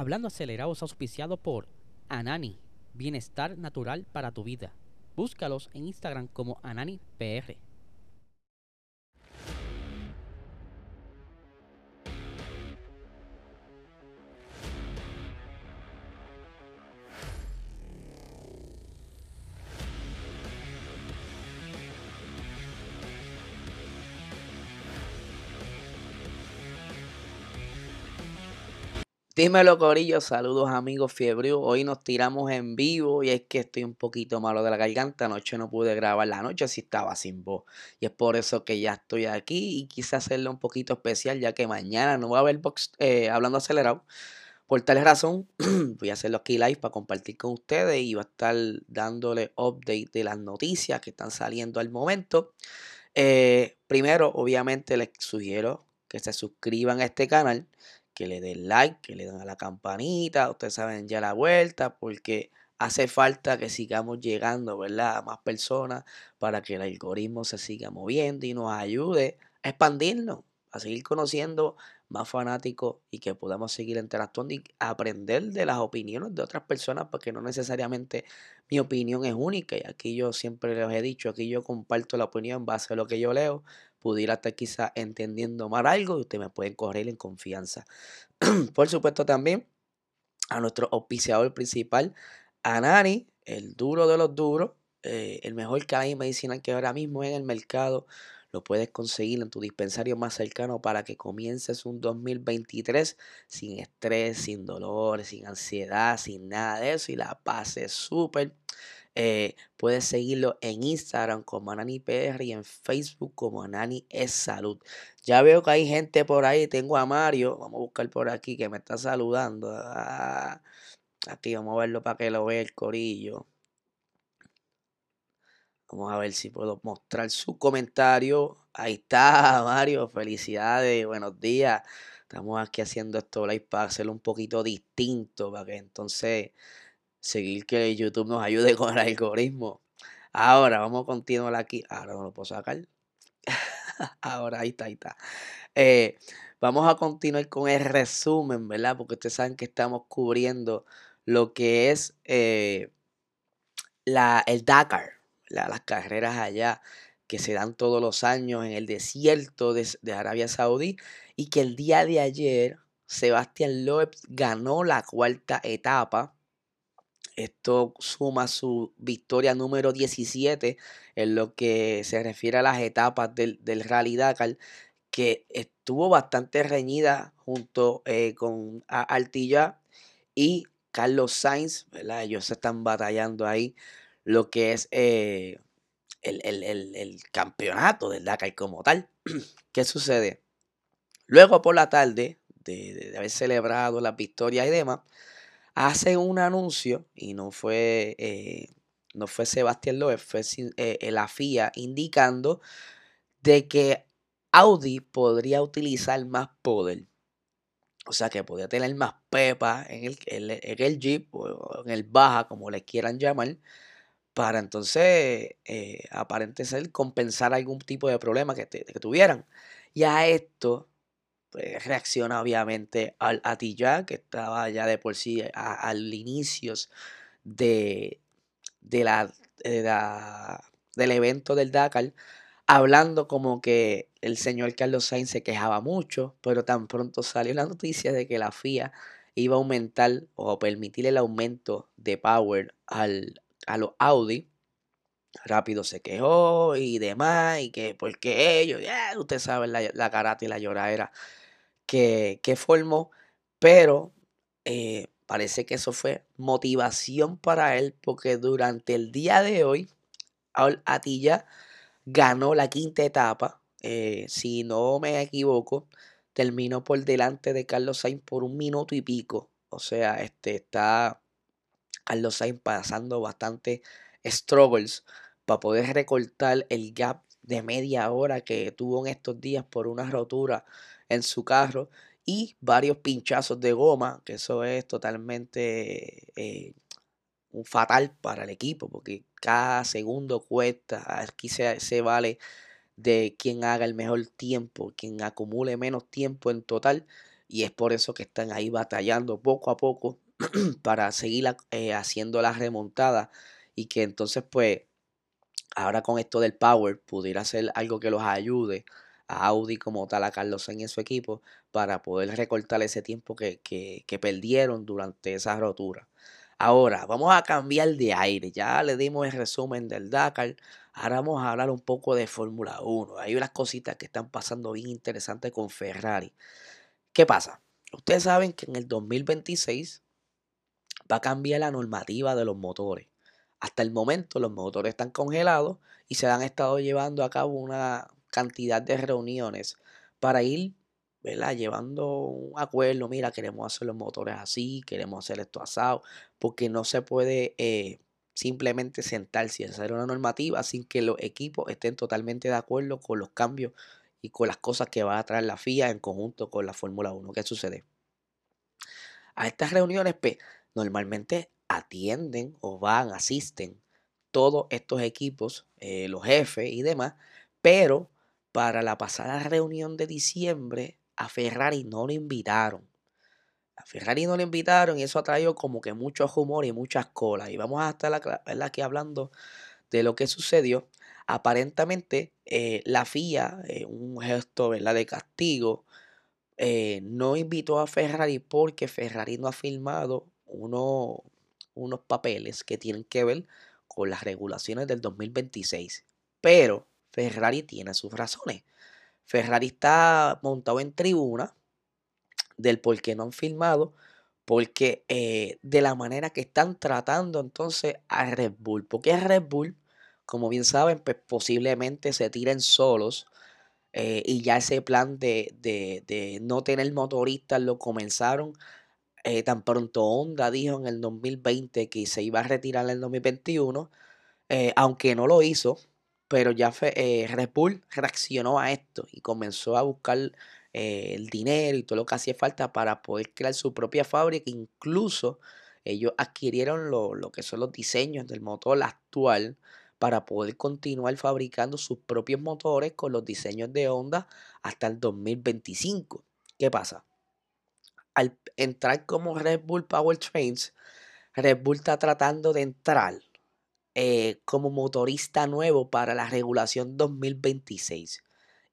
Hablando acelerado es auspiciado por Anani, bienestar natural para tu vida. Búscalos en Instagram como AnaniPR. Dímelo, Corillo. Saludos, amigos Fiebre. Hoy nos tiramos en vivo y es que estoy un poquito malo de la garganta. Anoche no pude grabar la noche, así estaba sin voz. Y es por eso que ya estoy aquí y quise hacerlo un poquito especial, ya que mañana no va a haber box eh, hablando acelerado. Por tal razón, voy a hacerlo aquí live para compartir con ustedes y va a estar dándole update de las noticias que están saliendo al momento. Eh, primero, obviamente, les sugiero que se suscriban a este canal que le den like, que le den a la campanita, ustedes saben ya la vuelta, porque hace falta que sigamos llegando, ¿verdad? A más personas para que el algoritmo se siga moviendo y nos ayude a expandirnos, a seguir conociendo más fanáticos y que podamos seguir interactuando y aprender de las opiniones de otras personas, porque no necesariamente mi opinión es única. Y aquí yo siempre les he dicho, aquí yo comparto la opinión en base a lo que yo leo, pudiera estar quizá entendiendo mal algo y ustedes me pueden correr en confianza. Por supuesto también a nuestro auspiciador principal, Anani, el duro de los duros, eh, el mejor canal medicinal que ahora mismo en el mercado. Lo puedes conseguir en tu dispensario más cercano para que comiences un 2023 sin estrés, sin dolor, sin ansiedad, sin nada de eso y la pases súper. Eh, puedes seguirlo en Instagram como AnaniPR y en Facebook como Anani es Salud. Ya veo que hay gente por ahí. Tengo a Mario. Vamos a buscar por aquí que me está saludando. Ah, aquí vamos a verlo para que lo vea el corillo. Vamos a ver si puedo mostrar su comentario. Ahí está, Mario. Felicidades. Buenos días. Estamos aquí haciendo esto live para hacerlo un poquito distinto. Para que entonces seguir que YouTube nos ayude con el algoritmo. Ahora vamos a continuar aquí. Ahora no lo puedo sacar. Ahora ahí está, ahí está. Eh, vamos a continuar con el resumen, ¿verdad? Porque ustedes saben que estamos cubriendo lo que es eh, la, el Dakar, las carreras allá que se dan todos los años en el desierto de, de Arabia Saudí y que el día de ayer Sebastián Loeb ganó la cuarta etapa esto suma su victoria número 17 en lo que se refiere a las etapas del, Rally Dakar, que estuvo bastante reñida junto eh, con Altilla y Carlos Sainz, ¿verdad? Ellos se están batallando ahí lo que es eh, el, campeonato del Dakar como tal. ¿Qué sucede? Luego por la tarde de, haber celebrado las victorias y demás, hace un anuncio, y no fue, eh, no fue Sebastián Loeb, fue eh, la FIA indicando de que Audi podría utilizar más poder. O sea que podría tener más pepa en el, en el Jeep o en el Baja, como le quieran llamar, para entonces eh, compensar algún tipo de problema que, tuvieran. Y a esto pues, reacciona obviamente al Atilla, que estaba ya de por sí al inicios de, de la, del evento del Dakar, hablando como que el señor Carlos Sainz se quejaba mucho, pero tan pronto salió la noticia de que la FIA iba a aumentar o permitir el aumento de power al, a los Audi, rápido se quejó y demás, y que porque ellos, ya usted sabe la, la karate y la lloradera que, formó, pero eh, parece que eso fue motivación para él porque durante el día de hoy Atilla ganó la quinta etapa, eh, si no me equivoco, terminó por delante de Carlos Sainz por un minuto y pico. O sea, este está Carlos Sainz pasando bastante struggles para poder recortar el gap de media hora que tuvo en estos días por una rotura en su carro y varios pinchazos de goma, que eso es totalmente eh, fatal para el equipo, porque cada segundo cuesta, aquí se, se vale de quien haga el mejor tiempo, quien acumule menos tiempo en total, y es por eso que están ahí batallando poco a poco para seguir eh, haciendo la remontada y que entonces pues ahora con esto del Power pudiera ser algo que los ayude a Audi como tal, a Carlos en su equipo, para poder recortar ese tiempo que, que, perdieron durante esa rotura. Ahora, vamos a cambiar de aire. Ya le dimos el resumen del Dakar. Ahora vamos a hablar un poco de Fórmula 1. Hay unas cositas que están pasando bien interesantes con Ferrari. ¿Qué pasa? Ustedes saben que en el 2026 va a cambiar la normativa de los motores. Hasta el momento los motores están congelados y se han estado llevando a cabo una cantidad de reuniones para ir ¿verdad? llevando un acuerdo, mira, queremos hacer los motores así, queremos hacer esto asado, porque no se puede eh, simplemente sentarse y hacer una normativa sin que los equipos estén totalmente de acuerdo con los cambios y con las cosas que va a traer la FIA en conjunto con la Fórmula 1. ¿Qué sucede? A estas reuniones, pues, normalmente atienden o van, asisten todos estos equipos, eh, los jefes y demás, pero para la pasada reunión de diciembre a Ferrari no lo invitaron. A Ferrari no lo invitaron y eso ha como que mucho humor y muchas colas. Y vamos a estar aquí hablando de lo que sucedió. Aparentemente eh, la FIA, eh, un gesto ¿verdad? de castigo, no invitó a Ferrari porque Ferrari no ha firmado uno, unos papeles que tienen que ver con las regulaciones del 2026. Pero Ferrari tiene sus razones. Ferrari está montado en tribuna del por qué no han filmado, porque eh, de la manera que están tratando entonces a Red Bull. Porque Red Bull, como bien saben, pues posiblemente se tiren solos. Eh, y ya ese plan de, de, de, no tener motoristas lo comenzaron eh, tan pronto Honda dijo en el 2020 que se iba a retirar en el 2021, eh, aunque no lo hizo, pero ya eh, Red Bull reaccionó a esto y comenzó a buscar el dinero y todo lo que hacía falta para poder crear su propia fábrica. Incluso ellos adquirieron lo, lo que son los diseños del motor actual para poder continuar fabricando sus propios motores con los diseños de Honda hasta el 2025. ¿Qué pasa? Entrar como Red Bull Power Trains, Red Bull está tratando de entrar eh, como motorista nuevo para la regulación 2026.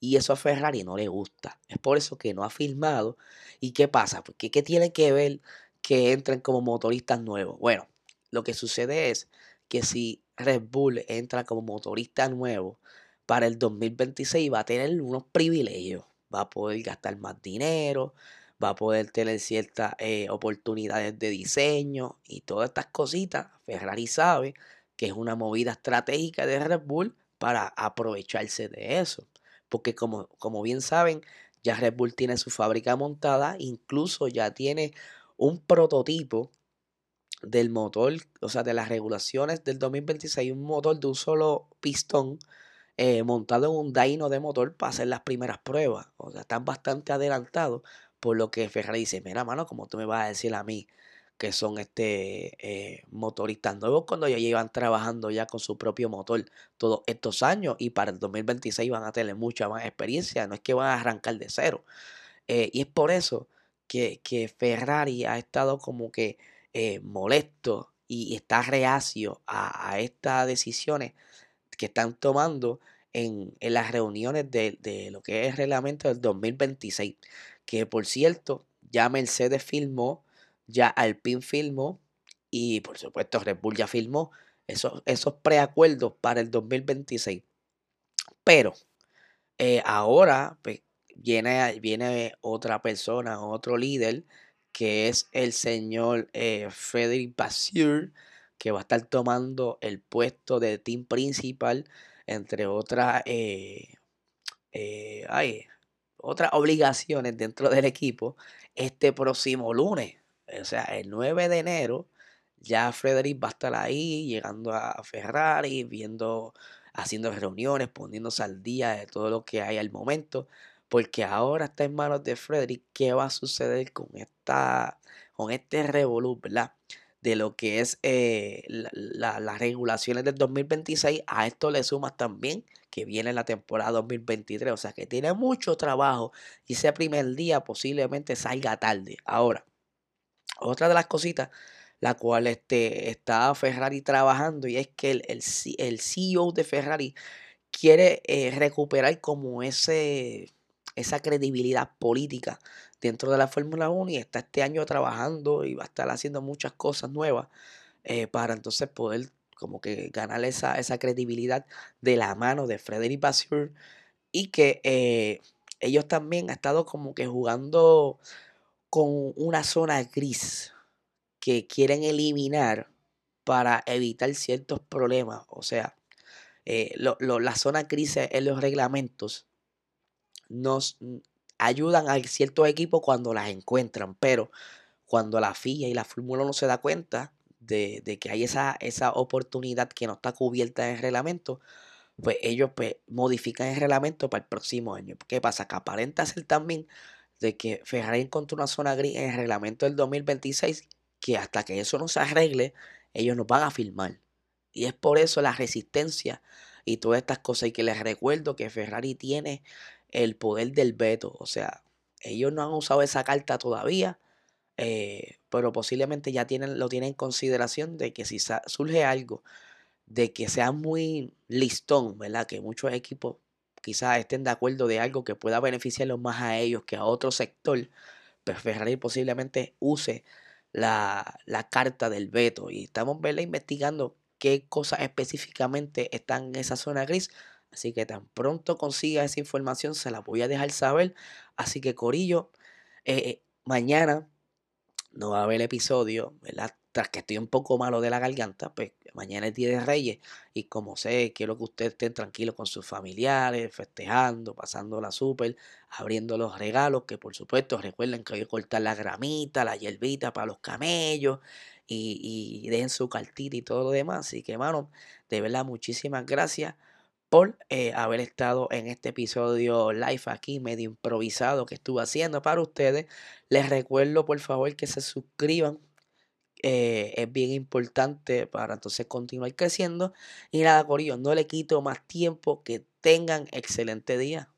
Y eso a Ferrari no le gusta. Es por eso que no ha firmado. ¿Y qué pasa? Porque ¿qué tiene que ver que entren como motoristas nuevos? Bueno, lo que sucede es que si Red Bull entra como motorista nuevo para el 2026 va a tener unos privilegios. Va a poder gastar más dinero, va a poder tener ciertas eh, oportunidades de diseño y todas estas cositas. Ferrari sabe que es una movida estratégica de Red Bull para aprovecharse de eso. Porque como, como bien saben, ya Red Bull tiene su fábrica montada, incluso ya tiene un prototipo del motor, o sea, de las regulaciones del 2026, un motor de un solo pistón eh, montado en un dyno de motor para hacer las primeras pruebas. O sea, están bastante adelantados por lo que Ferrari dice, mira, mano, como tú me vas a decir a mí que son este eh, motoristas nuevos cuando ya llevan trabajando ya con su propio motor todos estos años y para el 2026 van a tener mucha más experiencia, no es que van a arrancar de cero. Eh, y es por eso que, Ferrari ha estado como que eh, molesto y está reacio a, estas decisiones que están tomando en, las reuniones de, de, lo que es el reglamento del 2026 que por cierto, ya Mercedes filmó, ya Alpine filmó y por supuesto Red Bull ya filmó esos, esos preacuerdos para el 2026. Pero eh, ahora pues, viene, viene otra persona, otro líder, que es el señor eh, Frederic Bassur, que va a estar tomando el puesto de team principal, entre otras, eh, ay, otras obligaciones dentro del equipo este próximo lunes. O sea, el 9 de enero ya Frederick va a estar ahí, llegando a Ferrari, viendo, haciendo reuniones, poniéndose al día de todo lo que hay al momento. Porque ahora está en manos de Frederick qué va a suceder con esta, con este revolú, ¿verdad? De lo que es eh, las regulaciones del 2026. A esto le sumas también que viene la temporada 2023. O sea que tiene mucho trabajo y ese primer día posiblemente salga tarde. Ahora, otra de las cositas la cual este, está Ferrari trabajando y es que el, el, CEO de Ferrari quiere eh, recuperar como ese, esa credibilidad política dentro de la Fórmula 1 y está este año trabajando y va a estar haciendo muchas cosas nuevas eh, para entonces poder como que ganar esa, esa credibilidad de la mano de Frederic Vasseur y que eh, ellos también han estado como que jugando con una zona gris que quieren eliminar para evitar ciertos problemas. O sea, eh, la zona gris en los reglamentos nos ayudan a ciertos equipos cuando las encuentran, pero cuando la FIA y la Fórmula no se da cuenta de, que hay esa, esa oportunidad que no está cubierta en el reglamento, pues ellos pues, modifican el reglamento para el próximo año. ¿Qué pasa? Que aparenta ser también de que Ferrari encontró una zona gris en el reglamento del 2026 que hasta que eso no se arregle, ellos nos van a firmar. Y es por eso la resistencia y todas estas cosas. Y que les recuerdo que Ferrari tiene el poder del veto. O sea, ellos no han usado esa carta todavía, eh, pero posiblemente ya tienen, lo tienen en consideración de que si surge algo, de que sea muy listón, ¿verdad? Que muchos equipos quizás estén de acuerdo de algo que pueda beneficiarlos más a ellos que a otro sector, pues Ferrari posiblemente use la, la carta del veto. Y estamos ¿verdad? investigando qué cosas específicamente están en esa zona gris Así que tan pronto consiga esa información, se la voy a dejar saber. Así que, Corillo, eh, mañana no va a haber episodio, ¿verdad? Tras que estoy un poco malo de la garganta, pues mañana es Día de Reyes. Y como sé, quiero que ustedes estén tranquilos con sus familiares, festejando, pasando la súper, abriendo los regalos. Que por supuesto, recuerden que hay que cortar la gramita, la hierbita para los camellos. Y, y dejen su cartita y todo lo demás. Así que, hermano, de verdad, muchísimas gracias por eh, haber estado en este episodio live aquí, medio improvisado que estuve haciendo para ustedes. Les recuerdo por favor que se suscriban. Eh, es bien importante para entonces continuar creciendo. Y nada, Corillo, no le quito más tiempo. Que tengan excelente día.